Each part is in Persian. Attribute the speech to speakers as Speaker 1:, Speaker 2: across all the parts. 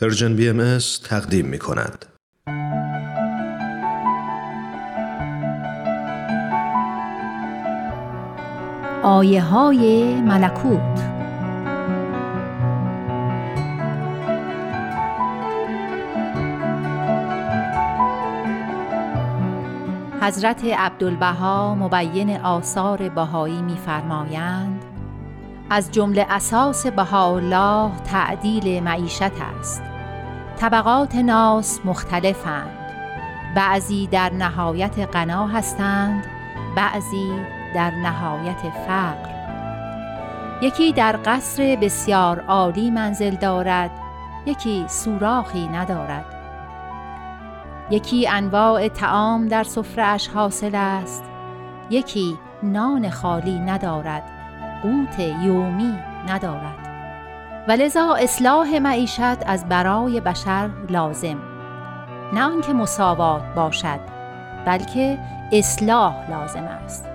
Speaker 1: پرژن بی ام تقدیم می کند.
Speaker 2: آیه های ملکوت حضرت عبدالبها مبین آثار بهایی می‌فرمایند از جمله اساس بهاءالله تعدیل معیشت است. طبقات ناس مختلفند. بعضی در نهایت غنا هستند بعضی در نهایت فقر. یکی در قصر بسیار عالی منزل دارد یکی سوراخی ندارد. یکی انواع تعام در سفرهاش حاصل است یکی نان خالی ندارد. قوت یومی ندارد. و لذا اصلاح معیشت از برای بشر لازم. نه آنکه مساوات باشد بلکه اصلاح لازم است.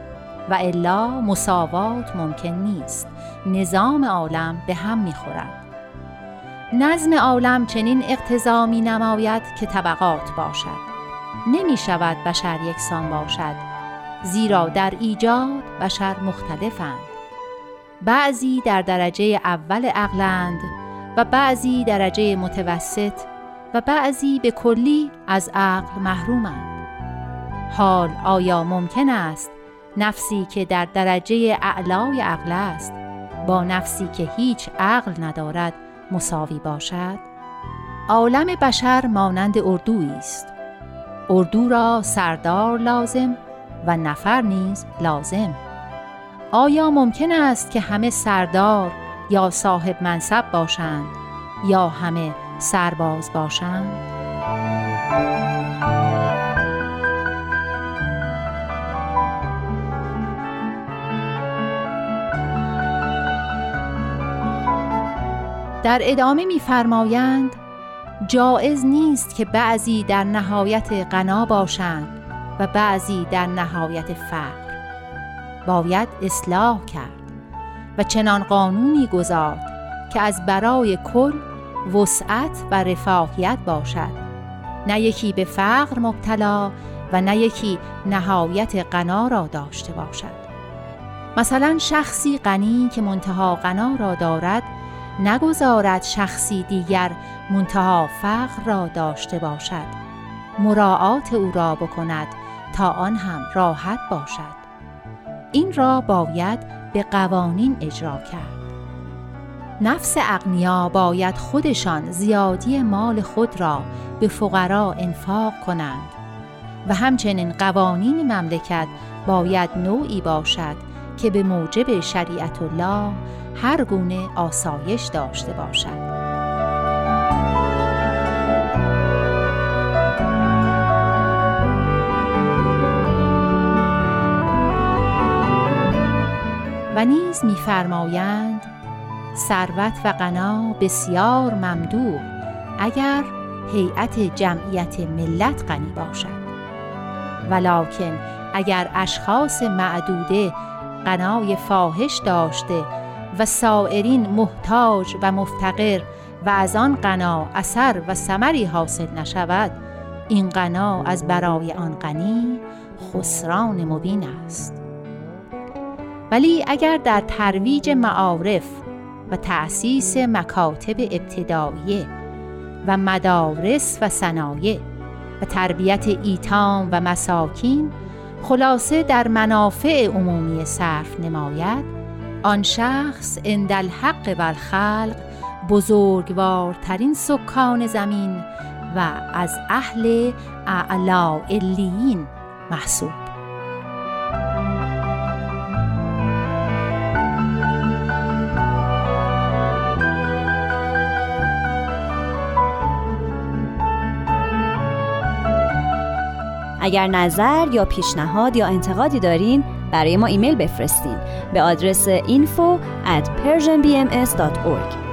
Speaker 2: و الا مساوات ممکن نیست. نظام عالم به هم می‌خورد. نظم عالم چنین اقتضا می نماید که طبقات باشد. نمی شود بشر یکسان باشد زیرا در ایجاد بشر مختلفند. بعضی در درجه اول عقلند و بعضی درجه متوسط و بعضی به کلی از عقل محرومند. حال آیا ممکن است نفسی که در درجه اعلای عقل است با نفسی که هیچ عقل ندارد مساوی باشد؟ عالم بشر مانند اردویی است. اردو را سردار لازم و نفر نیز لازم. آیا ممکن است که همه سردار یا صاحب منصب باشند یا همه سرباز باشند؟ در ادامه می‌فرمایند جایز نیست که بعضی در نهایت غنا باشند و بعضی در نهایت فقر باید اصلاح کرد و چنان قانونی گذارد که از برای کل وسعت و رفاهیت باشد. نه یکی به فقر مبتلا و نه یکی نهایت غنا را داشته باشد. مثلا شخصی غنی که منتها غنا را دارد نگذارد شخصی دیگر منتها فقر را داشته باشد. مراعات او را بکند تا آن هم راحت باشد. این را باید به قوانین اجرا کرد. نفس اغنیا باید خودشان زیادی مال خود را به فقرا انفاق کنند و همچنین قوانین مملکت باید نوعی باشد که به موجب شریعت الله هر گونه آسایش داشته باشد. و نیز میفرمایند ثروت و غنا بسیار ممدوح اگر هیئت جمعیت ملت غنی باشد. ولکن اگر اشخاص معدوده غنای فاحش داشته و سائرین محتاج و مفتقر و از آن غنا اثر و ثمری حاصل نشود این غنا از برای آن غنی خسران مبین است. ولی اگر در ترویج معارف و تأسیس مکاتب ابتداییه و مدارس و صنایع و تربیت ایتام و مساکین خلاصه در منافع عمومی صرف نماید آن شخص اندالحق و الخلق بزرگوارترین سکان زمین و از اهل اعلا علیین محسوب.
Speaker 3: اگر نظر یا پیشنهاد یا انتقادی دارین برای ما ایمیل بفرستین. به آدرس info at persianbms.org